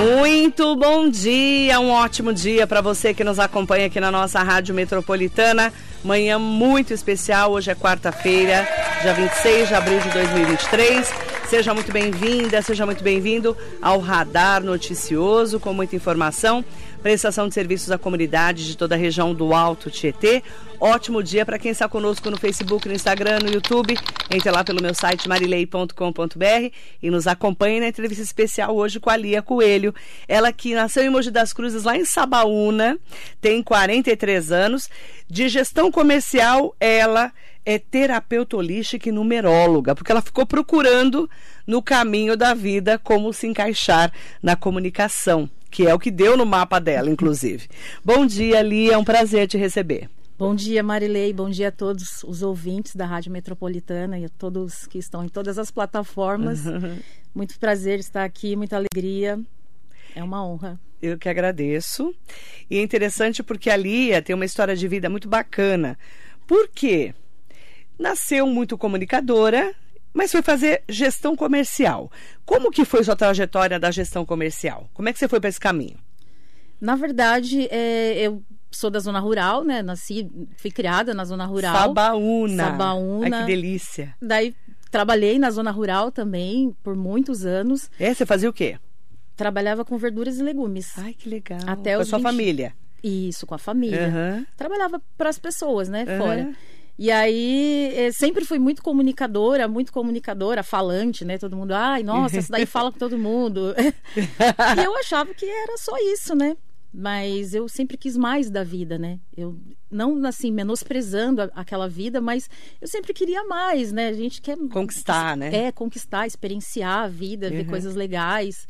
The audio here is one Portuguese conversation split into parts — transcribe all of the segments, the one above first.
Muito bom dia, um ótimo dia para você que nos acompanha aqui na nossa Rádio Metropolitana. Manhã muito especial, hoje é quarta-feira, dia 26 de abril de 2023. Seja muito bem-vinda, seja muito bem-vindo ao Radar Noticioso, com muita informação prestação de serviços à comunidade de toda a região do Alto Tietê. Ótimo dia para quem está conosco no Facebook, no Instagram, no YouTube. Entre lá pelo meu site marilei.com.br e nos acompanhe na entrevista especial hoje com a Lia Coelho. Ela que nasceu em Mogi das Cruzes, lá em Sabaúna, tem 43 anos. De gestão comercial, ela é terapeuta holística e numeróloga, porque ela ficou procurando no caminho da vida como se encaixar na comunicação que é o que deu no mapa dela, inclusive. Bom dia, Lia, é um prazer te receber. Bom dia, Marilei. Bom dia a todos os ouvintes da Rádio Metropolitana e a todos que estão em todas as plataformas. Uhum. Muito prazer estar aqui, muita alegria. É uma honra. Eu que agradeço. E é interessante porque a Lia tem uma história de vida muito bacana. Por quê? Nasceu muito comunicadora, mas foi fazer gestão comercial. Como que foi sua trajetória da gestão comercial? Como é que você foi para esse caminho? Na verdade, é, eu sou da zona rural, né? Nasci, fui criada na zona rural. Sabaúna. Sabaúna. Ai, que delícia. Daí trabalhei na zona rural também por muitos anos. É, você fazia o quê? Trabalhava com verduras e legumes. Ai, que legal. Até com a sua 20... família. Isso, com a família. Uhum. Trabalhava para as pessoas, né, Uhum. fora. E aí, eh, sempre fui muito comunicadora, muito comunicadora, falante, né? Todo mundo, ai, nossa, essa daí fala com todo mundo. e eu achava que era só isso, né? Mas eu sempre quis mais da vida, né? Eu não assim menosprezando a- aquela vida, mas eu sempre queria mais, né? A gente quer Conquistar, né? É, conquistar, experienciar a vida, ver Uhum. coisas legais.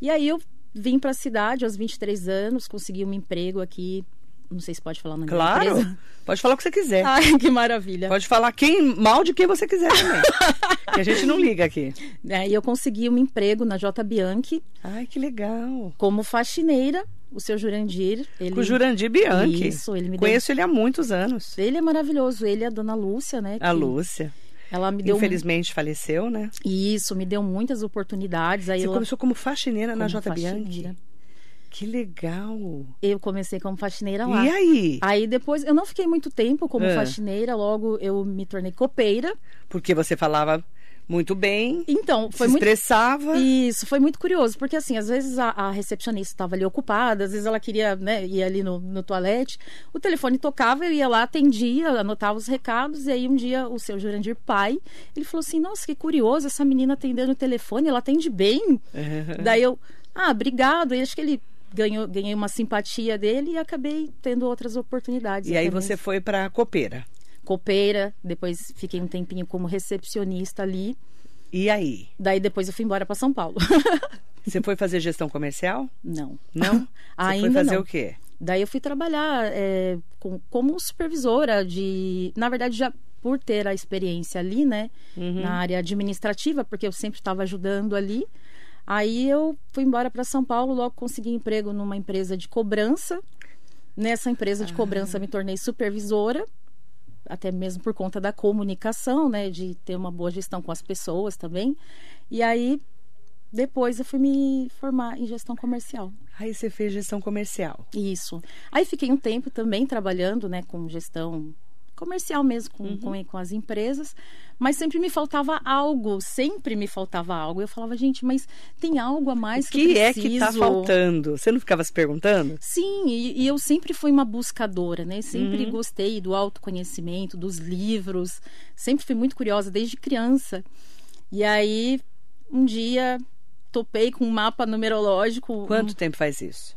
E aí eu vim para a cidade aos 23 anos, consegui um emprego aqui, não sei se pode falar na minha Claro. empresa. Pode falar o que você quiser. Ai, que maravilha. Pode falar quem, mal de quem você quiser também. que a gente não liga aqui. É, e eu consegui um emprego na J Bianchi Ai, que legal. como faxineira. O seu Jurandir, ele Com o Jurandir Bianchi. Isso, ele me deu- Conheço ele há muitos anos. Ele é maravilhoso, ele e a dona Lúcia, né? A Lúcia. Ela me deu Infelizmente faleceu, né? isso, me deu muitas oportunidades. Aí Você ela- começou como faxineira na como J Bianchi. Que legal. Eu comecei como faxineira lá. E aí? Aí depois, eu não fiquei muito tempo como Ah. faxineira, logo eu me tornei copeira. Porque você falava muito bem, Então, foi se muito estressava. Isso, foi muito curioso, porque assim, às vezes a, a recepcionista estava ali ocupada, às vezes ela queria né, ir ali no, no toalete, o telefone tocava, eu ia lá, atendia, anotava os recados, e aí um dia o seu Jurandir pai, ele falou assim, nossa, que curioso, essa menina atendendo o telefone, ela atende bem. Daí eu, ah, obrigado, e acho que ele ganhou, ganhei uma simpatia dele e acabei tendo outras oportunidades. E aí você foi pra copeira. Copeira, depois fiquei um tempinho como recepcionista ali, E aí? daí depois eu fui embora para São Paulo. Você foi fazer gestão comercial? Não. Não? Você Ainda foi fazer não. o quê? Daí eu fui trabalhar é, com- como supervisora de. Na verdade, já por ter a experiência ali, né? Uhum. Na área administrativa, porque eu sempre estava ajudando ali. Aí eu fui embora para São Paulo, logo consegui emprego numa empresa de cobrança. Nessa empresa de Ah. cobrança me tornei supervisora, até mesmo por conta da comunicação, né? De ter uma boa gestão com as pessoas também. E aí, depois eu fui me formar em gestão comercial. Aí você fez gestão comercial. Isso. Aí fiquei um tempo também trabalhando, né, com gestão comercial mesmo, com, Uhum. com, com as empresas, mas sempre me faltava algo, sempre me faltava algo. Eu falava, gente, mas tem algo a mais O que, que eu é que tá faltando? Você não ficava se perguntando? Sim, e, e eu sempre fui uma buscadora, né? Sempre Uhum. gostei do autoconhecimento, dos livros. Sempre fui muito curiosa desde criança. E aí, um dia, topei com um mapa numerológico. Quanto um- tempo faz isso?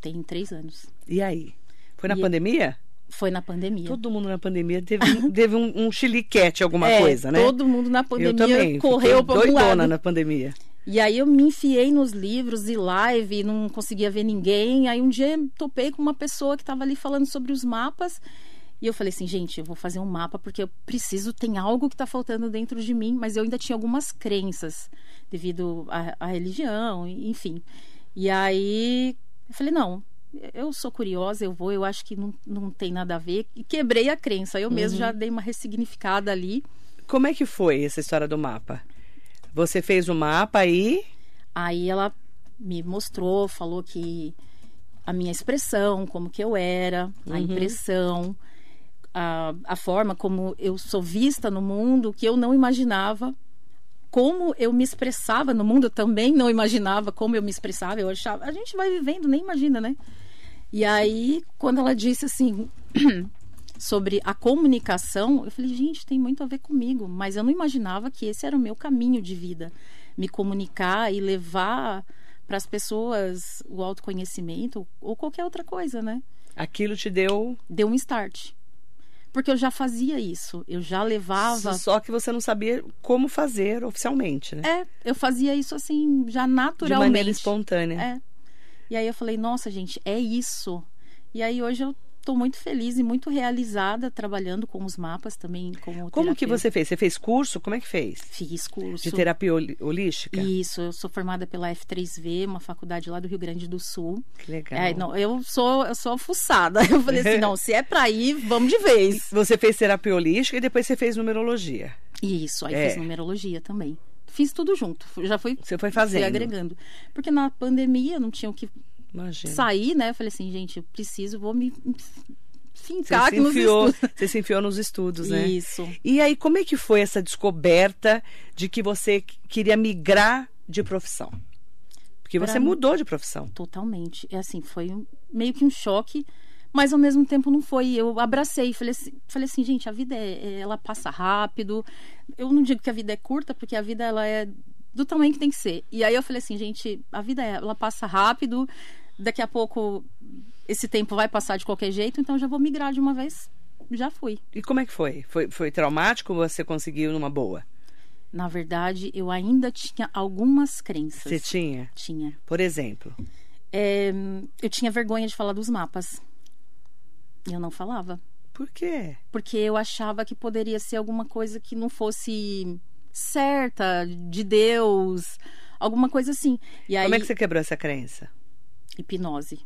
Tem três anos. E aí? Foi na E- pandemia? Foi na pandemia. Todo mundo na pandemia teve, um- teve um, um chiliquete, alguma É, coisa, né? Todo mundo na Eu pandemia também. correu para um lado. na pandemia. E aí eu me enfiei nos livros e live, não conseguia ver ninguém. Aí um dia topei com uma pessoa que estava ali falando sobre os mapas. E eu falei assim, gente, eu vou fazer um mapa porque eu preciso, tem algo que está faltando dentro de mim, mas eu ainda tinha algumas crenças devido à, à religião, enfim. E aí eu falei, não, eu sou curiosa, eu vou, eu acho que não, não tem nada a ver. E quebrei a crença. Eu mesmo já dei uma ressignificada ali. Como é que foi essa história do mapa? Você fez o mapa aí? Aí ela me mostrou, falou que a minha expressão, como que eu era, a Uhum. impressão, a, a forma como eu sou vista no mundo, que eu não imaginava. Como eu me expressava no mundo, eu também não imaginava como eu me expressava. Eu achava, a gente vai vivendo, nem imagina, né? E aí, quando ela disse assim sobre a comunicação, eu falei, gente, tem muito a ver comigo, mas eu não imaginava que esse era o meu caminho de vida, me comunicar e levar para as pessoas o autoconhecimento ou qualquer outra coisa, né? Aquilo te deu. Deu um start. Porque eu já fazia isso, eu já levava. Só que você não sabia como fazer oficialmente, né? É, eu fazia isso assim, já De naturalmente. maneira espontânea. É. E aí eu falei, nossa, gente, é isso. E aí hoje eu tô muito feliz e muito realizada trabalhando com os mapas também como Como que você fez? Você fez curso? Como é que fez? Fiz curso. De terapia holística? Isso, eu sou formada pela F3V, uma faculdade lá do Rio Grande do Sul. Que legal. É, não, eu sou eu sou fuçada. Eu falei assim, não, se é pra ir, vamos de vez. Você fez terapia holística e depois você fez numerologia. Isso, aí É. fiz numerologia também. Fiz tudo junto, já fui, Você foi fui fazendo. agregando. Porque na pandemia não tinha o que Imagina. sair, né? Eu falei assim, gente, eu preciso, vou me fincar se, aqui nos estudos. você se enfiou nos estudos, né? Isso. E aí, como é que foi essa descoberta de que você queria migrar de profissão? Porque Pra você mim- mudou de profissão. Totalmente. É assim, foi um- meio que um choque, mas ao mesmo tempo não foi. Eu abracei, falei assim, falei assim gente, a vida é, é- ela passa rápido. Eu não digo que a vida é curta, porque a vida ela é do tamanho que tem que ser. E aí eu falei assim, gente, a vida é, ela passa rápido. Daqui a pouco esse tempo vai passar de qualquer jeito, então já vou migrar de uma vez. Já fui. E como é que foi? Foi, foi traumático ou você conseguiu numa boa? Na verdade, eu ainda tinha algumas crenças. Você tinha? Tinha. Por exemplo. É, eu tinha vergonha de falar dos mapas. E eu não falava. Por quê? porque eu achava que poderia ser alguma coisa que não fosse certa, de Deus, alguma coisa assim. E aí, Como é que você quebrou essa crença? Hipnose,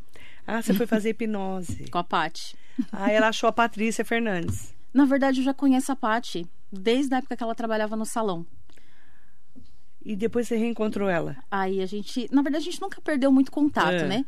Ah, você foi fazer hipnose. com a Paty. Ah, ela achou a Patrícia Fernandes. Na verdade, eu já conheço a Paty desde a época que ela trabalhava no salão. E depois você reencontrou ela. Aí a gente, na verdade, a gente nunca perdeu muito contato, É. né?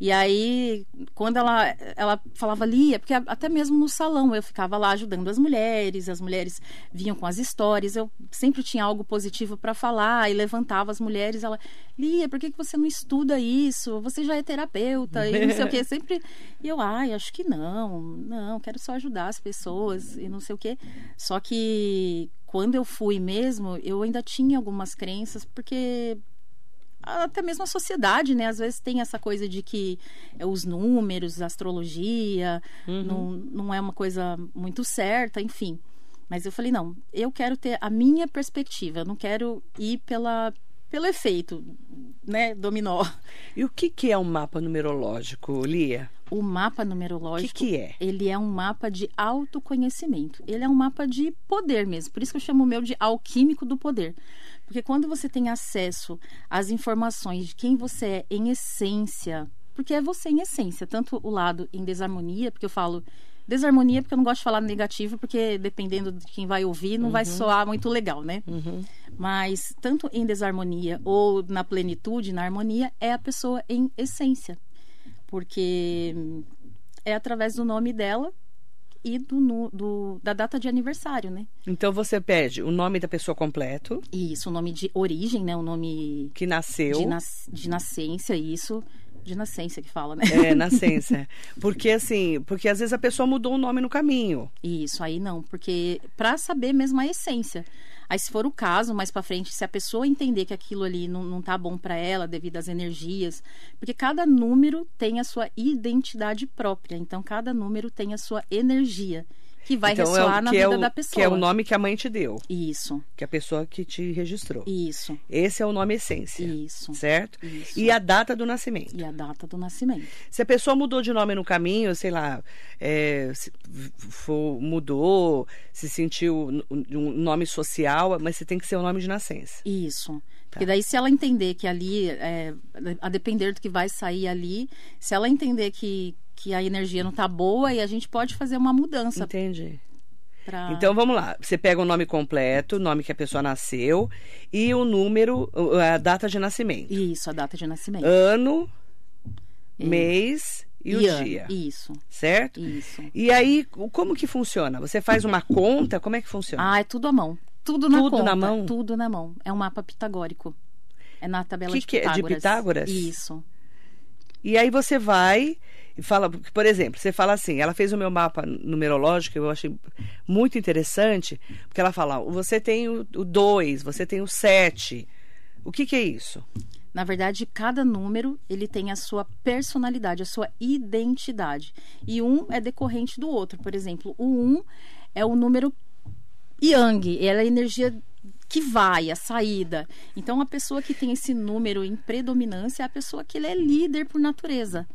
E aí, quando ela, ela falava Lia, porque até mesmo no salão eu ficava lá ajudando as mulheres, as mulheres vinham com as histórias, eu sempre tinha algo positivo para falar e levantava as mulheres. Ela, Lia, por que, que você não estuda isso? Você já é terapeuta e não sei o quê. Sempre. E eu, ai, acho que não, não, quero só ajudar as pessoas e não sei o quê. Só que quando eu fui mesmo, eu ainda tinha algumas crenças, porque até mesmo a sociedade, né? Às vezes tem essa coisa de que é, os números, a astrologia, não, não é uma coisa muito certa, enfim. Mas eu falei, não, eu quero ter a minha perspectiva, eu não quero ir pela, pelo efeito, né, dominó. E o que, que é um mapa numerológico, Lia? O mapa O que, numerológico, que é? ele é um mapa de autoconhecimento. Ele é um mapa de poder mesmo. Por isso que eu chamo o meu de alquímico do poder. Porque quando você tem acesso às informações de quem você é em essência, porque é você em essência, tanto o lado em desarmonia, porque eu falo desarmonia porque eu não gosto de falar negativo, porque dependendo de quem vai ouvir, não vai soar muito legal, né? Mas tanto em desarmonia ou na plenitude, na harmonia, é a pessoa em essência. Porque é através do nome dela e do, do- da data de aniversário, né? Então você pede o nome da pessoa completo, Isso, o nome de origem, né? O nome que nasceu. de, nas, de nascença, isso. De nascença que fala, né? É, nascença. Porque assim, porque às vezes a pessoa mudou o nome no caminho. Isso, aí não, porque para saber mesmo a essência. Aí se for o caso, mais para frente, se a pessoa entender que aquilo ali não, não tá bom para ela devido às energias, porque cada número tem a sua identidade própria, então cada número tem a sua energia que vai então, ressoar é o, na que vida é o, da pessoa. Que é o nome que a mãe te deu, Isso, que é a pessoa que te registrou. isso, Esse é o nome essência, isso. certo? Isso. E a data do nascimento. E a data do nascimento. Se a pessoa mudou de nome no caminho, sei lá, é, se for- mudou, se sentiu um um nome social, mas você tem que ser o nome de nascença. Isso. Tá. Porque daí, se ela entender que ali, é, a depender do que vai sair ali, se ela entender que, que a energia não tá boa, aí a gente pode fazer uma mudança. Entendi. Pra... Então vamos lá. Você pega o nome completo, o nome que a pessoa nasceu e o número, a data de nascimento. Isso, a data de nascimento. Ano, mês e, o ano. dia. Isso, Certo? isso. E aí, como que funciona? Você faz uma conta? Como é que funciona? Ah, é tudo à mão. Tudo na Tudo conta. na mão? Tudo na mão. É um mapa pitagórico. É na tabela Que de que é? De Pitágoras. Pitágoras? Isso. E aí você vai e fala, por exemplo, você fala assim, ela fez o meu mapa numerológico, eu achei muito interessante, porque ela fala, você tem o 2, você tem o 7. O que, que é isso? Na verdade, cada número ele tem a sua personalidade, a sua identidade. E um é decorrente do outro. Por exemplo, o um é o número Yang, ela é a energia que vai, a saída. Então, a pessoa que tem esse número em predominância é a pessoa que é líder por natureza.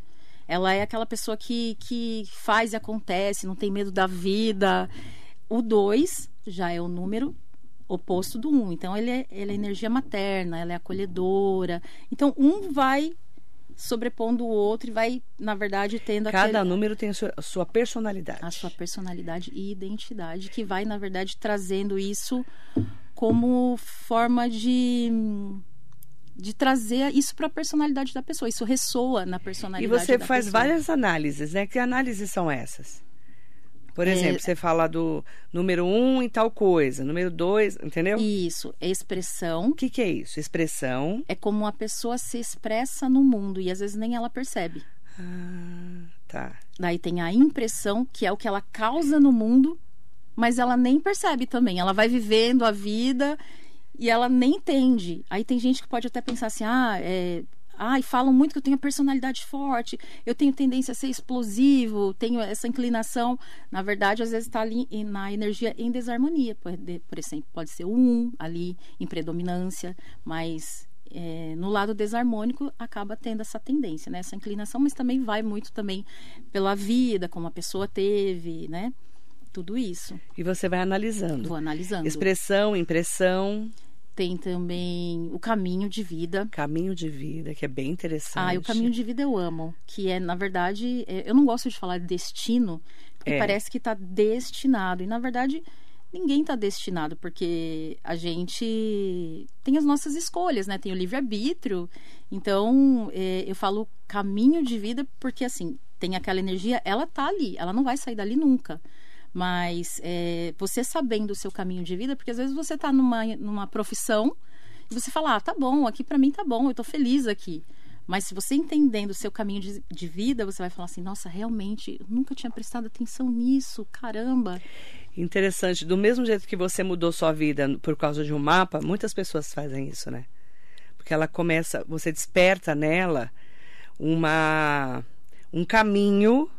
Ela é aquela pessoa que, que faz e acontece, não tem medo da vida. O 2 já é o número oposto do 1. Um. Então, ele é, ele é energia materna, ela é acolhedora. Então, um vai sobrepondo o outro e vai, na verdade, tendo Cada aquele, número tem a sua, a sua personalidade. a sua personalidade e identidade, que vai, na verdade, trazendo isso como forma de de trazer isso para a personalidade da pessoa. Isso ressoa na E personalidade você da faz pessoa. várias análises, né? Que análises são essas? Por É. exemplo, você fala do número 1 um e tal coisa, número 2, entendeu? Isso, é expressão, O que, que é isso? Expressão. é como a pessoa se expressa no mundo e às vezes nem ela percebe. Ah, tá. Daí tem a impressão, que é o que ela causa no mundo, mas ela nem percebe também. Ela vai vivendo a vida e ela nem entende. Aí tem gente que pode até pensar assim: ah, é. Ai, falam muito que eu tenho a personalidade forte, eu tenho tendência a ser explosivo, tenho essa inclinação. Na verdade, às vezes está ali na energia em desarmonia. Por, exemplo, pode ser um ali em predominância, mas é, no lado desarmônico acaba tendo essa tendência, né? Essa inclinação, mas também vai muito também pela vida, como a pessoa teve, né? Tudo isso. E você vai analisando. Vou analisando. Expressão, impressão, Tem também o caminho de vida. caminho de vida, que é bem interessante. Ah, e o caminho de vida eu amo. Que é, na verdade, é, eu não gosto de falar destino, porque É. parece que está destinado. E, na verdade, ninguém está destinado, porque a gente tem as nossas escolhas, né? Tem o livre-arbítrio. Então, é, eu falo caminho de vida porque, assim, tem aquela energia, ela tá ali, ela não vai sair dali nunca. Mas é, você sabendo o seu caminho de vida, porque às vezes você tá numa, numa profissão e você fala, ah, tá bom, aqui para mim tá bom, eu tô feliz aqui. Mas se você entendendo o seu caminho de, de vida, você vai falar assim, nossa, realmente, eu nunca tinha prestado atenção nisso, caramba. Interessante. Do mesmo jeito que você mudou sua vida por causa de um mapa, muitas pessoas fazem isso, né? Porque ela começa, você desperta nela uma um caminho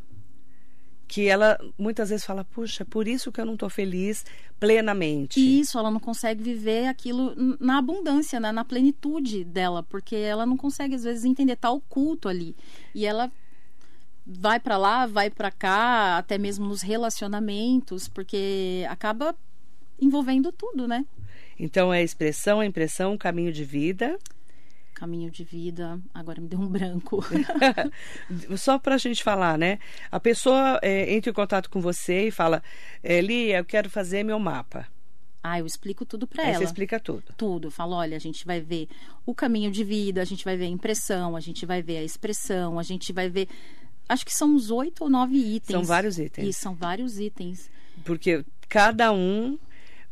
que ela muitas vezes fala, puxa, por isso que eu não estou feliz plenamente. Isso, ela não consegue viver aquilo na abundância, né? na plenitude dela, porque ela não consegue, às vezes, entender, tá oculto ali. E ela vai para lá, vai para cá, até mesmo nos relacionamentos, porque acaba envolvendo tudo, né? Então é expressão, é impressão, caminho de vida. Caminho de vida, agora me deu um branco. Só para a gente falar, né? A pessoa é, entra em contato com você e fala, é, Lia, eu quero fazer meu mapa. ah, eu explico tudo para ela. você explica tudo. tudo. Eu falo, olha, a gente vai ver o caminho de vida, a gente vai ver a impressão, a gente vai ver a expressão, a gente vai ver. Acho que são uns oito ou nove itens. São vários itens. E são vários itens. Porque cada um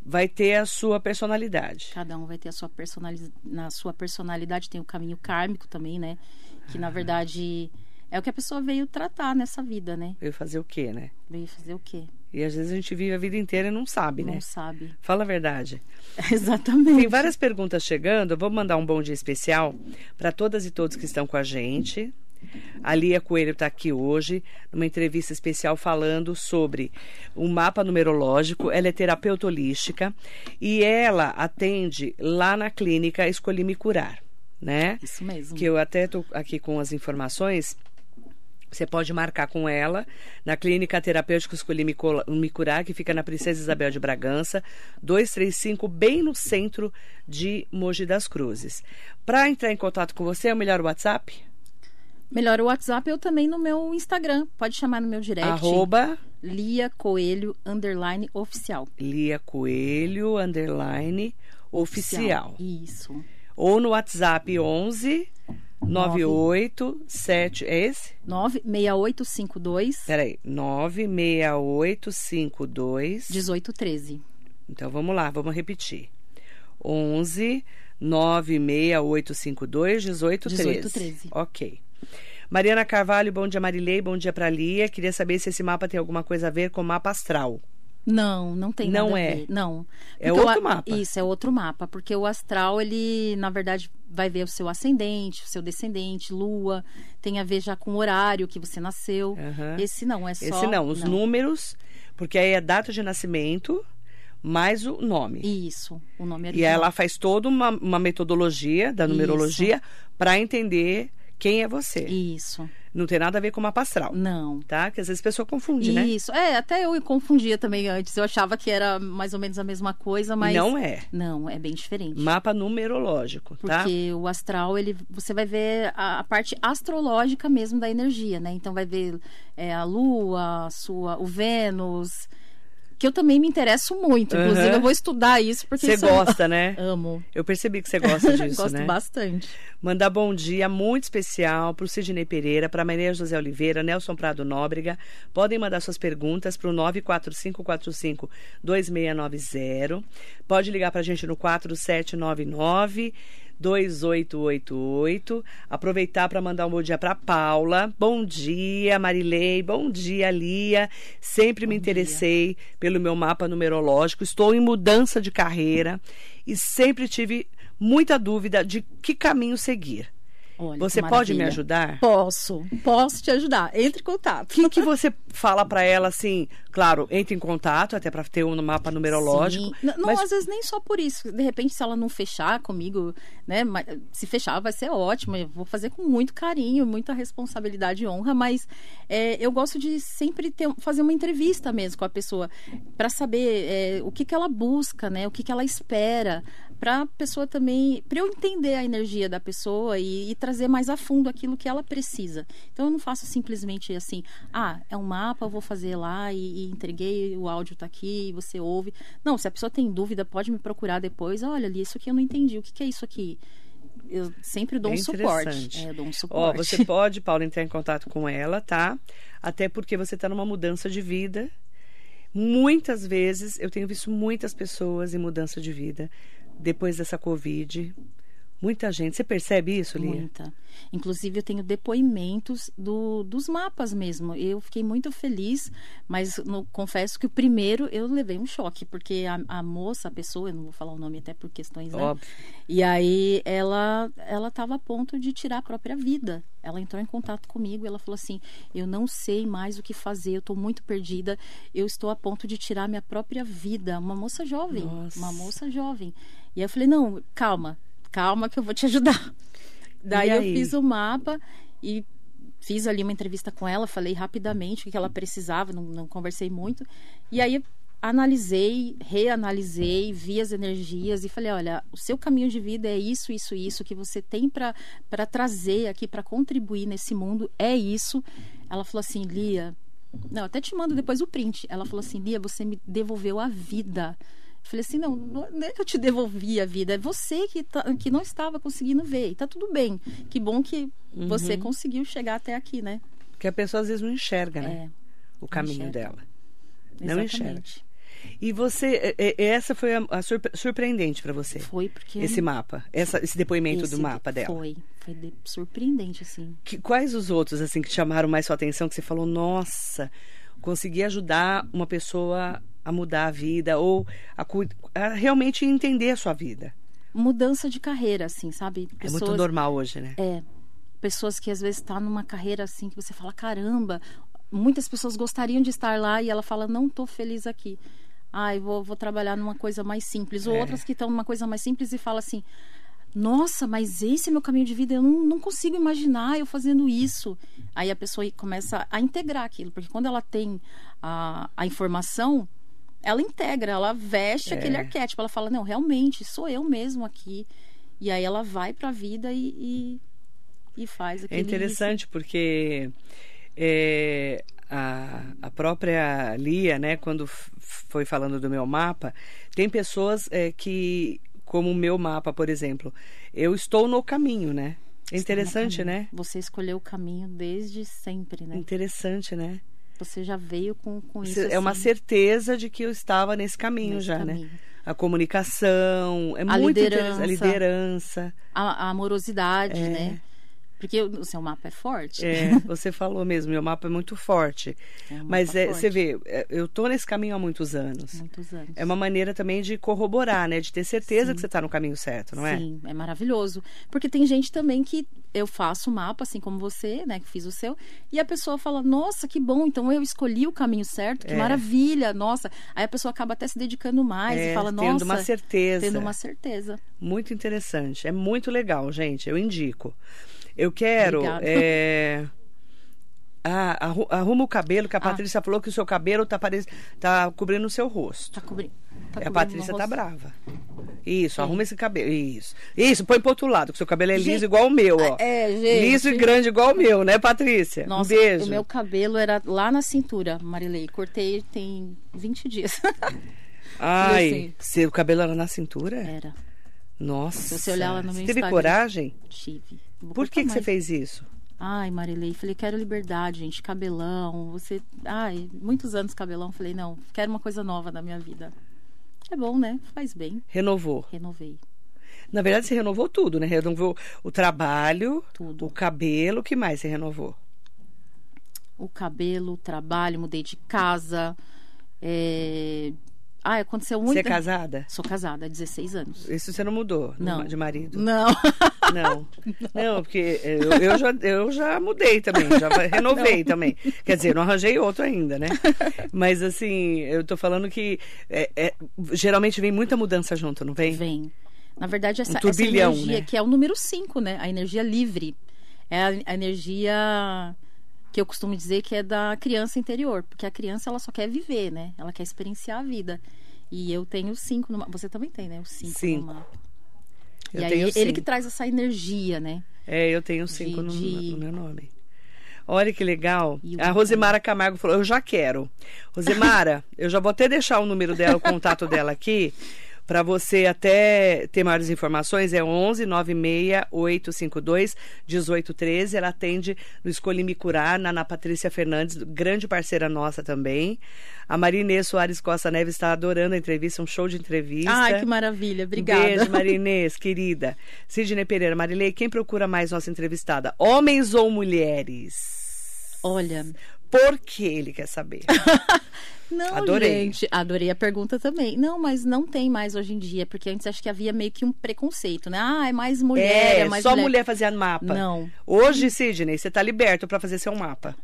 vai ter a sua personalidade. Cada um vai ter a sua personalidade. Na sua personalidade tem o caminho kármico também, né? Que na verdade é o que a pessoa veio tratar nessa vida, né? Veio fazer o quê, né? Veio fazer o quê? E às vezes a gente vive a vida inteira e não sabe, Não né? sabe. Fala a verdade. Exatamente. Tem várias perguntas chegando. Eu vou mandar um bom dia especial para todas e todos que estão com a gente. A Lia Coelho está aqui hoje, numa entrevista especial falando sobre o mapa numerológico. Ela é terapeuta holística e ela atende lá na clínica Escolhi Me Curar, né? Isso mesmo. Que eu até estou aqui com as informações. Você pode marcar com ela na Clínica Terapêutica Escolhi Me Col- Me Curar, que fica na Princesa Isabel de Bragança, 235, bem no centro de Mogi das Cruzes. Para entrar em contato com você, é o melhor WhatsApp? Melhor o WhatsApp, eu também no meu Instagram. Pode chamar no meu direct. Arroba Lia Coelho, underline, oficial. Lia Coelho, underline, oficial. Isso. Ou no WhatsApp 11 987, é esse? 96852 Peraí, 96852 1813. Então vamos lá, vamos repetir. 11 96852 1813. 1813. Ok. Mariana Carvalho, bom dia Marilei, bom dia pra Lia. Queria saber se esse mapa tem alguma coisa a ver com o mapa astral. Não, não tem Não nada é. a ver. Não. É outro mapa. Isso, é outro mapa. Porque o astral, ele, na verdade, vai ver o seu ascendente, o seu descendente, lua. Tem a ver já com o horário que você nasceu. Aham. Esse não, é só... Esse não, os números, porque aí é data de nascimento mais o nome. Isso, o nome E original. ela faz toda uma, uma metodologia da numerologia para entender quem é você. Isso. Não tem nada a ver com o mapa astral, Não. tá? Que às vezes a pessoa confunde, né? Isso. É, até eu confundia também antes. Eu achava que era mais ou menos a mesma coisa, mas... Não é. Não, é bem diferente. Mapa numerológico, tá? Porque o astral, ele, você vai ver a, a parte astrológica mesmo da energia, né? Então vai ver é, a Lua, a sua, o Vênus, que eu também me interesso muito. Inclusive, eu vou estudar isso porque Você eu gosta, né? amo. Eu percebi que você gosta disso, Gosto né? bastante. Mandar bom dia muito especial para o Sidney Pereira, para Maria José Oliveira, Nelson Prado Nóbrega. Podem mandar suas perguntas para o 945452690. Pode ligar para a gente no 4799 2888. Aproveitar para mandar um bom dia para Paula. Bom dia, Marilei. Bom dia, Lia. Sempre me Bom dia. interessei pelo meu mapa numerológico. Estou em mudança de carreira e sempre tive muita dúvida de que caminho seguir. Olha, Você pode me ajudar? Posso, posso te ajudar. Entre em contato. O que, que você fala para ela assim? Claro, entre em contato, até para ter um mapa numerológico. Sim. Não, mas às vezes nem só por isso. De repente, se ela não fechar comigo, né? mas- Se fechar, vai ser ótimo. Eu vou fazer com muito carinho, muita responsabilidade e honra, mas é, eu gosto de sempre ter, fazer uma entrevista mesmo com a pessoa para saber é, o que, que ela busca, né? O que, que ela espera. Para a pessoa também, para eu entender a energia da pessoa e, e trazer mais a fundo aquilo que ela precisa. Então eu não faço simplesmente assim, ah, é um mapa, eu vou fazer lá e, entreguei, o áudio tá aqui, você ouve. Não, se a pessoa tem dúvida, pode me procurar depois. Olha, ali, isso aqui eu não entendi. O que, que é isso aqui? Eu sempre dou É um suporte. É, dou um Ó, suporte. você pode, Paulo, entrar em contato com ela, tá? Até porque você está numa mudança de vida. Muitas vezes, eu tenho visto muitas pessoas em mudança de vida depois dessa Covid. Muita gente. Você percebe isso, Lia? Muita. Inclusive, eu tenho depoimentos do, dos mapas mesmo. Eu fiquei muito feliz, mas no- confesso que o primeiro eu levei um choque, porque a, a moça, a pessoa, eu não vou falar o nome até por questões, né? Óbvio. E aí ela ela estava a ponto de tirar a própria vida. Ela entrou em contato comigo e ela falou assim: "Eu não sei mais o que fazer, eu estou muito perdida, eu estou a ponto de tirar minha própria vida". Uma moça jovem, Nossa. uma moça jovem. E aí eu falei: "Não, calma, calma que eu vou te ajudar". Daí eu fiz o mapa e fiz ali uma entrevista com ela, falei rapidamente o que ela precisava, não, não conversei muito. E aí analisei, reanalisei, vi as energias e falei, olha, o seu caminho de vida é isso, isso, isso que você tem para trazer aqui, para contribuir nesse mundo, é isso. Ela falou assim, Lia, não, até te mando depois o print. Ela falou assim, Lia, você me devolveu a vida. Eu falei assim, não, não é que eu te devolvi a vida, é você que, tá- que não estava conseguindo ver. E tá tudo bem. Que bom que você conseguiu chegar até aqui, né? Porque a pessoa às vezes não enxerga, né? É, o caminho enxerga. dela. Não exatamente. E você, é- é- essa foi a, a surpre- surpreendente para você? Foi porque... Esse mapa, essa- esse depoimento esse do mapa dela. Foi, foi de- surpreendente, assim. Que- quais os outros assim que chamaram mais sua atenção que você falou, nossa, consegui ajudar uma pessoa a mudar a vida ou a, a realmente entender a sua vida? Mudança de carreira, assim, sabe? É muito normal hoje, né? É, pessoas que às vezes estão numa carreira assim que você fala, caramba, muitas pessoas gostariam de estar lá e ela fala, não tô feliz aqui. Ai, vou, vou trabalhar numa coisa mais simples. Ou É. outras que estão numa coisa mais simples e fala assim, nossa, mas esse é meu caminho de vida, eu não, não consigo imaginar eu fazendo isso. Aí a pessoa começa a integrar aquilo, porque quando ela tem a, a informação, ela integra, ela veste É. aquele arquétipo, ela fala, não, realmente, sou eu mesmo aqui. E aí ela vai para a vida e, e e faz É aquele interessante porque é, a, a própria Lia, né, quando foi falando do meu mapa, tem pessoas é, que, como o meu mapa, por exemplo, eu estou no caminho, né? É interessante, né? Você escolheu o caminho desde sempre, né? Interessante, né? Você já veio com, com isso. é uma assim, certeza de que eu estava nesse caminho nesse já, né? caminho. A comunicação, é A muito liderança. interessante. A liderança. A, a amorosidade, É. né? Porque o, seu mapa é forte. É, você falou mesmo, meu mapa é muito forte. É um Mas é, forte. você vê, é, eu tô nesse caminho há muitos anos. Muitos anos. É uma maneira também de corroborar, né? De ter certeza que você está no caminho certo, não é? Sim, é maravilhoso. Porque tem gente também que eu faço o mapa, assim como você, né, que fiz o seu, e a pessoa fala, nossa, que bom, então eu escolhi o caminho certo, que É. maravilha, nossa. Aí a pessoa acaba até se dedicando mais É, e fala, tendo nossa, uma certeza. tendo uma certeza. Muito interessante. É muito legal, gente. Eu indico. Eu quero. É, Ah, arru- arruma o cabelo, que a Ah. Patrícia falou que o seu cabelo tá, pare... tá cobrindo o seu rosto. Tá cobrindo. Tá a Patrícia tá brava. Isso, Sim. arruma esse cabelo. Isso. Isso, põe pro outro lado, que seu cabelo é liso Gente, igual o meu, ó. É, gente. Liso e grande igual o meu, né, Patrícia? Nossa, um beijo. o meu cabelo era lá na cintura, Marilei. Cortei tem 20 dias. Ai, assim. seu cabelo era na cintura? era. Nossa. Se você olhar lá no meu Você teve Instagram. coragem? Tive. Por que, que você fez isso? Ai, Marilei, falei, quero liberdade, gente, cabelão, você... Ai, muitos anos cabelão, falei, não, quero uma coisa nova na minha vida. É bom, né? Faz bem. Renovou. Renovei Na verdade, você renovou tudo, né? Renovou o trabalho, tudo. o cabelo, o que mais você renovou? O cabelo, o trabalho, mudei de casa. É... Ai, aconteceu muito... Você é casada? Sou casada há 16 anos. Isso você não mudou Não. de marido? Não. Não. Não, porque eu, eu já, eu já mudei também, já renovei também. Quer dizer, não arranjei outro ainda, né? Mas assim, eu tô falando que é, é, geralmente vem muita mudança junto, não vem? Vem. Na verdade, essa, Um essa energia né? que é o número 5, né? A energia livre. É a, a energia que eu costumo dizer que é da criança interior. Porque a criança, ela só quer viver, né? Ela quer experienciar a vida. E eu tenho cinco no mapa. Você também tem, né? O cinco, Cinco. no mapa. Eu e aí, tenho ele cinco. que traz essa energia, né? É, eu tenho cinco no, de- no meu nome. Olha que legal. A Rosemara Camargo falou: Eu já quero. Rosemara, eu já vou até deixar o número dela, o contato dela aqui, para você até ter maiores informações. É 11 96 852 1813. Ela atende no Escolhi Me Curar, na Ana Patrícia Fernandes, grande parceira nossa também. A Marinês Soares Costa Neves está adorando a entrevista, um show de entrevista. Ai, que maravilha. Obrigada. Beijo, Marinês, querida. Sidney Pereira, Marilei, quem procura mais nossa entrevistada? Homens ou mulheres? Olha, Por que ele quer saber? Não, Adorei. gente. Adorei a pergunta também. Não, mas não tem mais hoje em dia, porque antes acho que havia meio que um preconceito, né? Ah, é mais mulher, é, é, mais só mulher. mulher fazia mapa. Não. Hoje, Sidney, você está liberto para fazer seu mapa.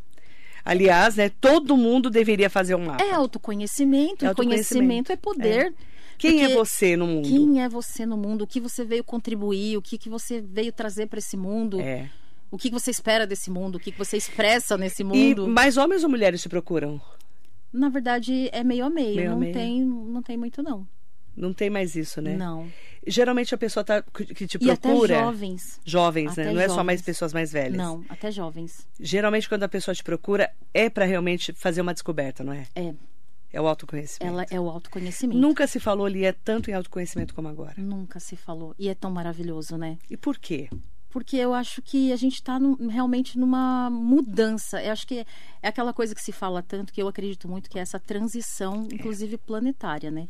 Aliás, né, todo mundo deveria fazer um mapa. É autoconhecimento, É e conhecimento autoconhecimento. é poder. Quem é porque você no mundo? Quem é você no mundo? O que você veio contribuir? O que, que você veio trazer para esse mundo? É. O que, que você espera desse mundo? O que, que você expressa nesse E mundo? mais homens ou mulheres te procuram? Na verdade, é meio a meio. Meio não, meio. Tem, não tem muito, não. Não tem mais isso, né? Não. Geralmente a pessoa tá, que te E até procura. jovens. Jovens, né? Até Não é só jovens. mais pessoas mais velhas. Não, até jovens. Geralmente, quando a pessoa te procura, é para realmente fazer uma descoberta, não é? É. É o autoconhecimento. Ela é o autoconhecimento. Nunca se falou ali é tanto em autoconhecimento como agora. Nunca se falou. E é tão maravilhoso, né? E por quê? Porque eu acho que a gente está realmente numa mudança. Eu acho que é aquela coisa que se fala tanto, que eu acredito muito, que é essa transição, inclusive planetária, né?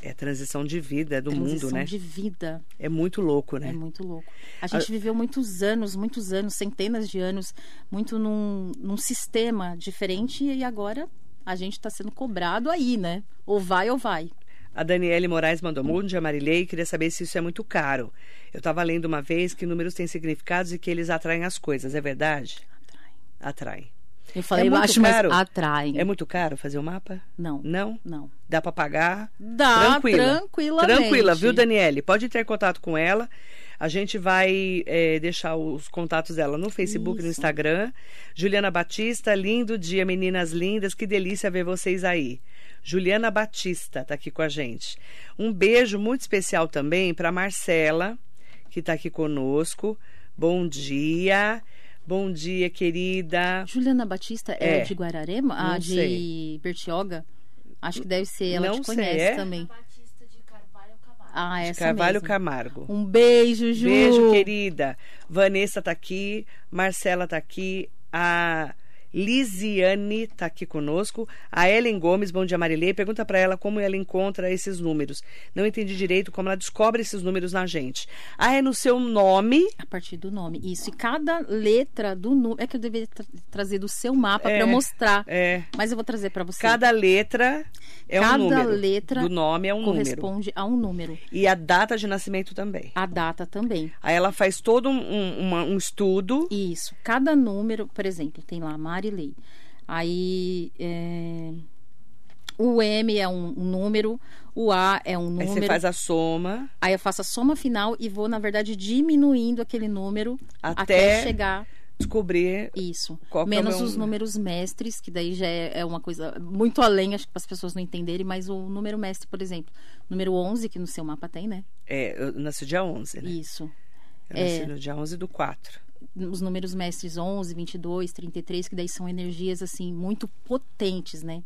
É transição de vida, é do transição mundo, né? de vida. É muito louco, né? É muito louco. A gente viveu muitos anos, muitos anos, centenas de anos, muito num, num sistema diferente e agora a gente está sendo cobrado aí, né? Ou vai ou vai. A Daniele Moraes mandou bom dia, Marilei. Queria saber se isso é muito caro. Eu estava lendo uma vez que números têm significados e que eles atraem as coisas. É verdade? Atraem. Eu falei É muito caro? mas atraem. É muito caro fazer o mapa? Não, Não? não. Dá para pagar? Dá, Tranquila. tranquilamente. Tranquila, viu, Daniele? Pode ter contato com ela. A gente vai é, deixar os contatos dela no Facebook e no Isso. Instagram. Juliana Batista, lindo dia, meninas lindas. Que delícia ver vocês aí. Juliana Batista está aqui com a gente. Um beijo muito especial também para Marcela, que está aqui conosco. Bom dia. Bom dia, querida. Juliana Batista é, É. de Guararema? Não ah, de sei. Bertioga? Acho que deve ser. Ela Não te sei, conhece é? também. Batista de Carvalho Camargo. Ah, essa Carvalho mesmo. Camargo. Um beijo, Ju. Beijo, querida. Vanessa tá aqui, Marcela tá aqui, a Lisiane tá aqui conosco, a Ellen Gomes, bom dia Marilei, pergunta pra ela como ela encontra esses números. Não entendi direito como ela descobre esses números na gente. Ah, é no seu nome? A partir do nome. Isso. E cada letra do número. É que eu deveria tra- trazer do seu mapa É, pra mostrar. É. Mas eu vou trazer pra você. Cada letra é Cada um número. letra do nome é um número. corresponde a um número. E a data de nascimento também. A data também. Aí ela faz todo um, um- um estudo. Isso. Cada número, por exemplo, tem lá Marilei. Aí é, o M é um, um número, o A é um Aí número. você faz a soma Aí eu faço a soma final e vou, na verdade, diminuindo aquele número Até até, chegar descobrir isso. É o Menos meu- os números mestres, que daí já é, é uma coisa muito além, acho que para as pessoas não entenderem, mas o número mestre, por exemplo, número 11, que no seu mapa tem, né? É, eu nasci dia 11, né? Isso. Eu nasci É. no dia 11 do 4. Os números mestres 11, 22, 33, que daí são energias, assim, muito potentes, né?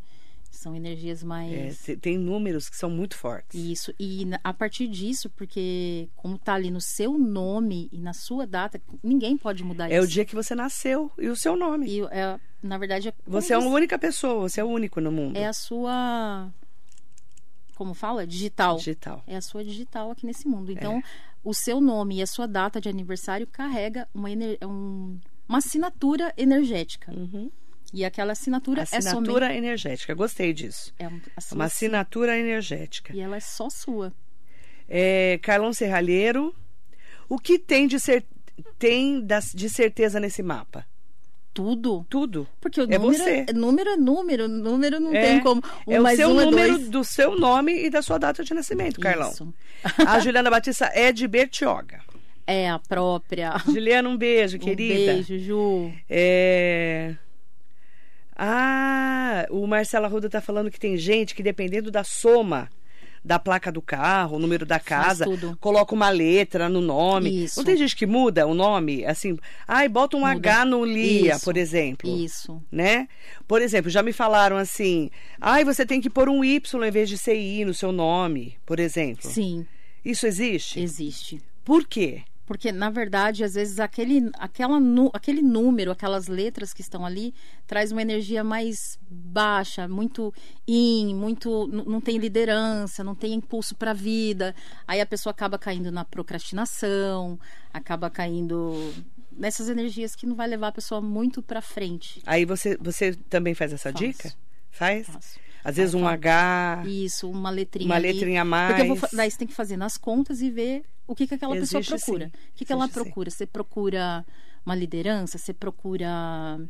São energias É, mais... te- tem números que são muito fortes. Isso, e a partir disso, porque como tá ali no seu nome e na sua data, ninguém pode mudar É o isso. dia que você nasceu e o seu nome. E, é, na verdade, é, Você é uma única pessoa, você é o único no mundo. é a sua. Como fala? Digital. Digital. É a sua digital aqui nesse mundo. Então, o seu nome e a sua data de aniversário carrega uma, ener- um- uma assinatura energética. Uhum. E aquela assinatura, é somente. Assinatura energética, gostei disso. É um- a sua Uma assina- assinatura energética. E ela é só sua. É, Carlão Serralheiro, o que tem de, cer tem das- de certeza nesse mapa? Tudo. Tudo. Porque o É número, você. é, número é número. Número não É, tem como. Um é o seu um é número dois. do seu nome e da sua data de nascimento, Carlão. Isso. A Juliana Batista é de Bertioga. É a própria. Juliana, um beijo, Um querida. beijo, Ju. É... Ah, o Marcelo Arruda tá falando que tem gente que dependendo da soma da placa do carro, o número da casa, coloca uma letra no nome. Isso. Não tem gente que muda o nome, assim, ai, bota um Muda. H no Lia, Isso. por exemplo. Isso. Né? Por exemplo, já me falaram assim, ai, você tem que pôr um Y em vez de CI no seu nome, por exemplo. Sim, Isso existe? existe. Por quê? Porque, na verdade, às vezes aquele, aquela, aquele número, aquelas letras que estão ali, traz uma energia mais baixa, muito in, muito. não tem liderança, não tem impulso para a vida. Aí a pessoa acaba caindo na procrastinação, acaba caindo nessas energias que não vai levar a pessoa muito para frente. Aí você, você também faz essa Faço. dica? Faz? Faço. Às vezes Aí um H. Isso, uma letrinha. Uma ali. letrinha a mais. Porque eu vou, daí você tem que fazer nas contas e ver o que, que aquela Existe, pessoa procura. sim. O que, que ela Existe, sim. procura? Você procura uma liderança? Você procura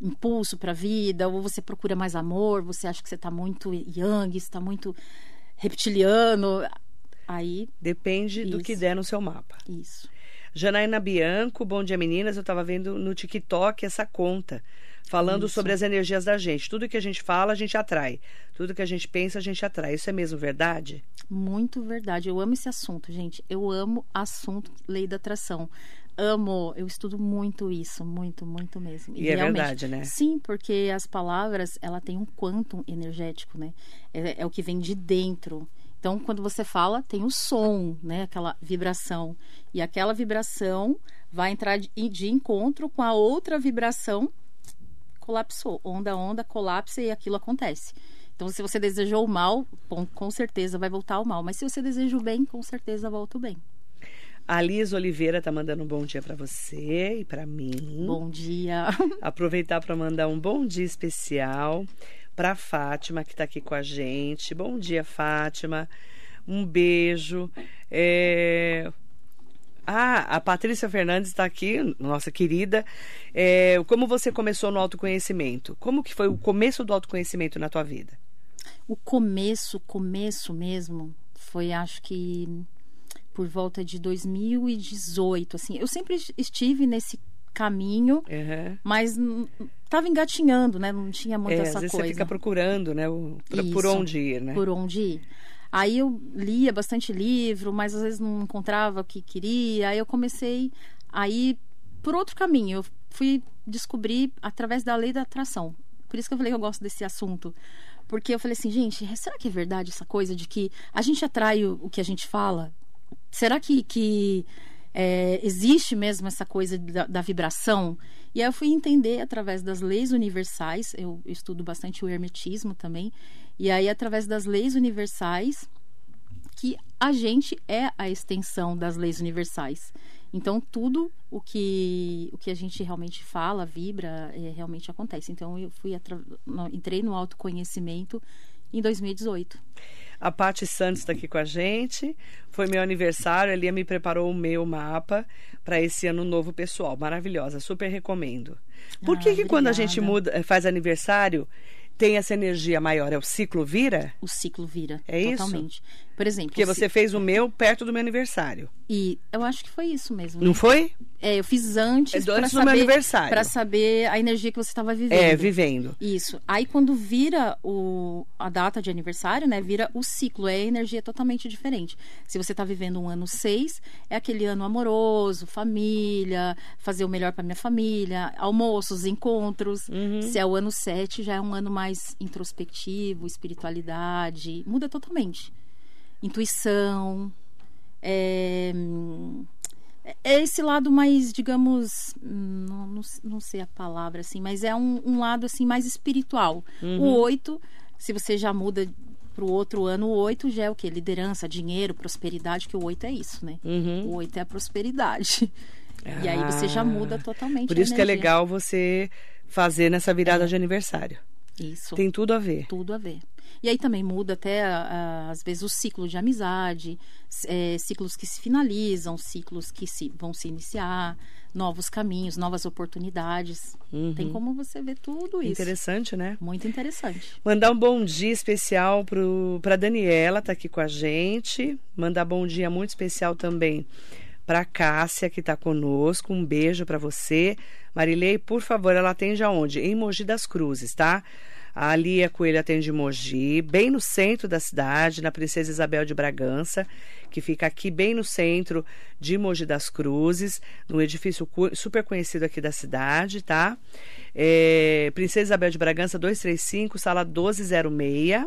impulso para a vida? Ou você procura mais amor? Você acha que você está muito yang, está muito reptiliano? Aí, Depende do que Isso. der no seu mapa. isso. Janaína Bianco, bom dia meninas. Eu estava vendo no TikTok essa conta falando Isso. sobre as energias da gente. Tudo que a gente fala, a gente atrai. Tudo que a gente pensa, a gente atrai. Isso é mesmo verdade? Muito verdade. Eu amo esse assunto, gente. Eu amo assunto lei da atração. Amo, eu estudo muito isso, muito, muito mesmo. E é verdade, né? Sim, porque as palavras, ela tem um quantum energético, né? É, é o que vem de dentro. Então, quando você fala, tem o som, né? Aquela vibração. E aquela vibração vai entrar de, de encontro com a outra vibração, colapsou. Onda, onda, colapsa e aquilo acontece. Então, se você desejou o mal, bom, com certeza vai voltar o mal. Mas se você deseja o bem, com certeza volta o bem. A Liz Oliveira tá mandando um bom dia para você e para mim. Bom dia. Aproveitar para mandar um bom dia especial para Fátima, que está aqui com a gente. Bom dia, Fátima. Um beijo. É... Ah, a Patrícia Fernandes está aqui, nossa querida. É, Como você começou no autoconhecimento? Como que foi o começo do autoconhecimento na tua vida? O começo, começo mesmo, foi acho que por volta de 2018, assim. Eu sempre estive nesse caminho, Uhum. mas n- tava engatinhando, né? Não tinha muito É, às essa vezes coisa. você fica procurando, né? o- pra- por Isso. onde ir, né? por onde ir. Aí eu lia bastante livro, mas às vezes não encontrava o que queria. Aí eu comecei Aí, por outro caminho, eu fui descobrir através da lei da atração. Por isso que eu falei que eu gosto desse assunto. Porque eu falei assim, gente, será que é verdade essa coisa de que a gente atrai o, o que a gente fala? Será que, que é, existe mesmo essa coisa da, da, vibração? E aí eu fui entender através das leis universais, eu estudo bastante o hermetismo também, e aí através das leis universais, que a gente é a extensão das leis universais. Então tudo o que o que a gente realmente fala, vibra, é, realmente acontece. Então eu fui entrei no autoconhecimento em 2018. A Paty Santos está aqui com a gente. Foi meu aniversário, a Lia me preparou o meu mapa para esse ano novo pessoal. Maravilhosa, super recomendo. Por ah, que, que quando a gente muda, faz aniversário, tem essa energia maior? É o ciclo vira? O ciclo vira. É totalmente. isso? Por exemplo. Porque você fez o meu perto do meu aniversário. E eu acho que foi isso mesmo. Né? Não foi? É, eu fiz antes. É antes do saber, meu aniversário. Para saber a energia que você estava vivendo. É, vivendo. Isso. Aí quando vira o, a data de aniversário, né? Vira o ciclo. É energia totalmente diferente. Se você está vivendo um ano 6, é aquele ano amoroso, família, fazer o melhor para minha família, almoços, encontros. Uhum. Se é o ano 7, já é um ano mais introspectivo, espiritualidade. Muda totalmente. Intuição. É é esse lado mais, digamos, não, não, não, sei a palavra assim, mas é um, um lado assim mais espiritual. Uhum. O oito, se você já muda para o outro ano, o oito já é o que? Liderança, dinheiro, prosperidade, que o oito é isso, né? Uhum. O oito é a prosperidade. Ah, e aí você já muda totalmente. Por isso que é legal você fazer nessa virada é. de aniversário. Isso. Tem tudo a ver. Tudo a ver. E aí também muda até, às vezes, o ciclo de amizade, é, ciclos que se finalizam, ciclos que se, vão se iniciar, novos caminhos, novas oportunidades. Uhum. Tem como você ver tudo isso. Interessante, né? Muito interessante. Mandar um bom dia especial para Daniela, tá aqui com a gente. Mandar bom dia muito especial também para Cássia, que está conosco. Um beijo para você. Marilei, por favor, ela atende aonde? Em Mogi das Cruzes, tá? A Lia Coelho atende Mogi, bem no centro da cidade, na Princesa Isabel de Bragança, que fica aqui bem no centro de Mogi das Cruzes, num edifício super conhecido aqui da cidade, tá? É, Princesa Isabel de Bragança 235, sala 1206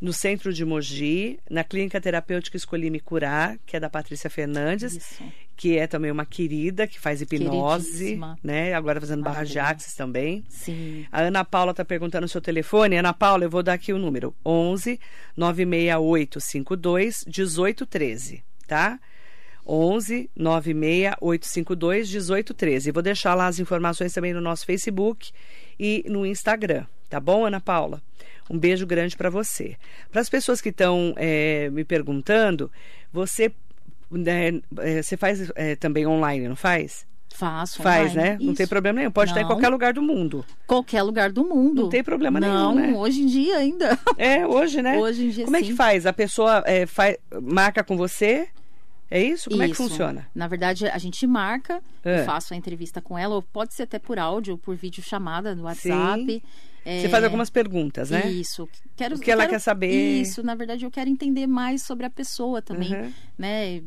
no centro de Mogi, na clínica terapêutica Escolhi Me Curar, que é da Patrícia Fernandes, Isso. Que é também uma querida, que faz hipnose, né? Agora fazendo barra de axis também. Sim. A Ana Paula está perguntando o seu telefone. Ana Paula, eu vou dar aqui o número: 11 96852 1813, tá? 11 96852 1813. Vou deixar lá as informações também no nosso Facebook e no Instagram, tá bom, Ana Paula? Um beijo grande para você. Para as pessoas que estão é, me perguntando, você, você faz é, também online, não faz? Faço. Faz, online. né? Isso. Não tem problema nenhum. Pode não. estar em qualquer lugar do mundo. Qualquer lugar do mundo. Não tem problema não, nenhum. Não, hoje em dia ainda. É, hoje, né? Hoje em dia. Como sim. é que faz? A pessoa é, faz, marca com você? É isso? Como isso. é que funciona? Na verdade, a gente marca, é. eu faço a entrevista com ela, ou pode ser até por áudio, por vídeo chamada no WhatsApp. Sim. É... Você faz algumas perguntas, né? Isso. Quero, o que ela quero... quer saber. Isso, na verdade, eu quero entender mais sobre a pessoa também, uhum. né?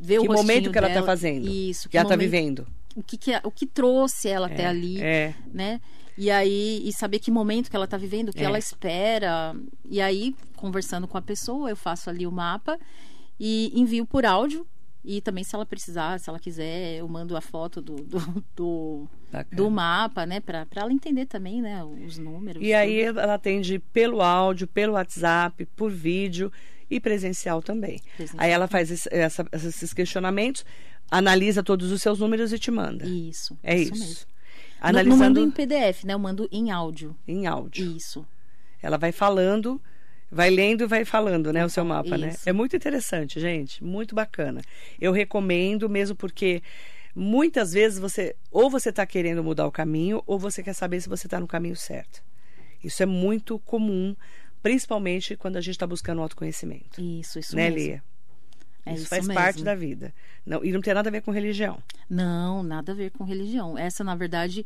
Ver que o momento que ela está fazendo. Isso. Que, que ela está vivendo. O que, que, o que trouxe ela é, até ali, é. né? E aí, e saber que momento que ela está vivendo, o que é. ela espera. E aí, conversando com a pessoa, eu faço ali o mapa e envio por áudio e também, se ela precisar, se ela quiser, eu mando a foto do, do, do, do mapa, né? Para ela entender também, né? Os números. E aí ela atende pelo áudio, pelo WhatsApp, por vídeo e presencial também. Presencial. Aí ela faz esse, essa, esses questionamentos, analisa todos os seus números e te manda. Isso. É isso. isso. Mesmo. Analisando... Não, não mando em PDF, né? Eu mando em áudio. Em áudio. Isso. Ela vai falando vai lendo e vai falando, né, o seu mapa, Isso. né? É muito interessante, gente, muito bacana. Eu recomendo mesmo porque muitas vezes você ou você está querendo mudar o caminho ou você quer saber se você está no caminho certo. Isso é muito comum, principalmente quando a gente está buscando autoconhecimento. Isso, isso né, mesmo. Lia? É isso, isso faz mesmo. parte da vida. Não, e não tem nada a ver com religião. Não, nada a ver com religião. Essa, na verdade,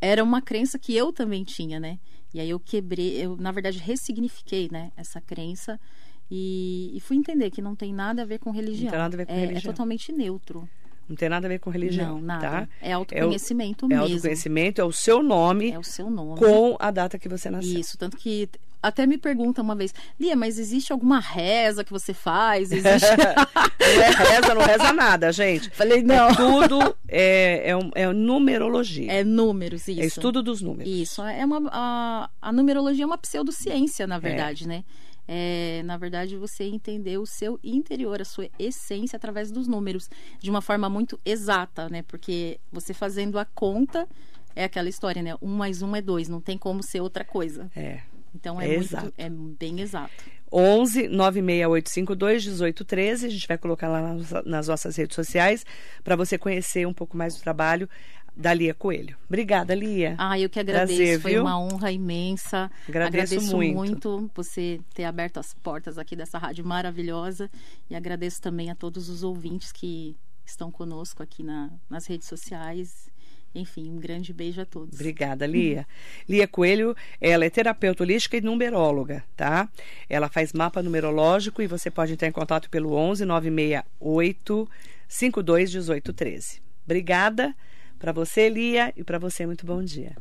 era uma crença que eu também tinha, né? E aí eu quebrei, eu na verdade ressignifiquei, né, essa crença e, e fui entender que não tem nada a ver com religião. Não tem nada a ver com é, religião. É totalmente neutro. Não tem nada a ver com religião. Não, nada. Tá? É autoconhecimento é mesmo. É autoconhecimento, é o seu nome. É o seu nome. Com a data que você nasceu. Isso, tanto que até me pergunta uma vez, Lia, mas existe alguma reza que você faz? Existe... não é reza, não reza nada, gente. Falei, não. É tudo é, é, é numerologia. É números, isso. É estudo dos números. Isso. É uma, a, a numerologia é uma pseudociência, na verdade, é. né? É, na verdade, você entender o seu interior, a sua essência através dos números, de uma forma muito exata, né? Porque você fazendo a conta é aquela história, né? Um mais um é dois, não tem como ser outra coisa. É. Então é, é muito, exato. é bem exato. 11 96852 1813. A gente vai colocar lá nas, nas nossas redes sociais para você conhecer um pouco mais do trabalho da Lia Coelho. Obrigada, Lia. Ah, eu que agradeço. Prazer, Foi viu? uma honra imensa. Agradeço, agradeço muito. muito. você ter aberto as portas aqui dessa rádio maravilhosa e agradeço também a todos os ouvintes que estão conosco aqui na, nas redes sociais. Enfim, um grande beijo a todos. Obrigada, Lia. Lia Coelho, ela é terapeuta holística e numeróloga, tá? Ela faz mapa numerológico e você pode entrar em contato pelo 11 968 52 18 13. Obrigada. Para você, Lia, e para você, muito bom dia.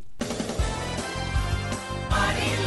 Marília.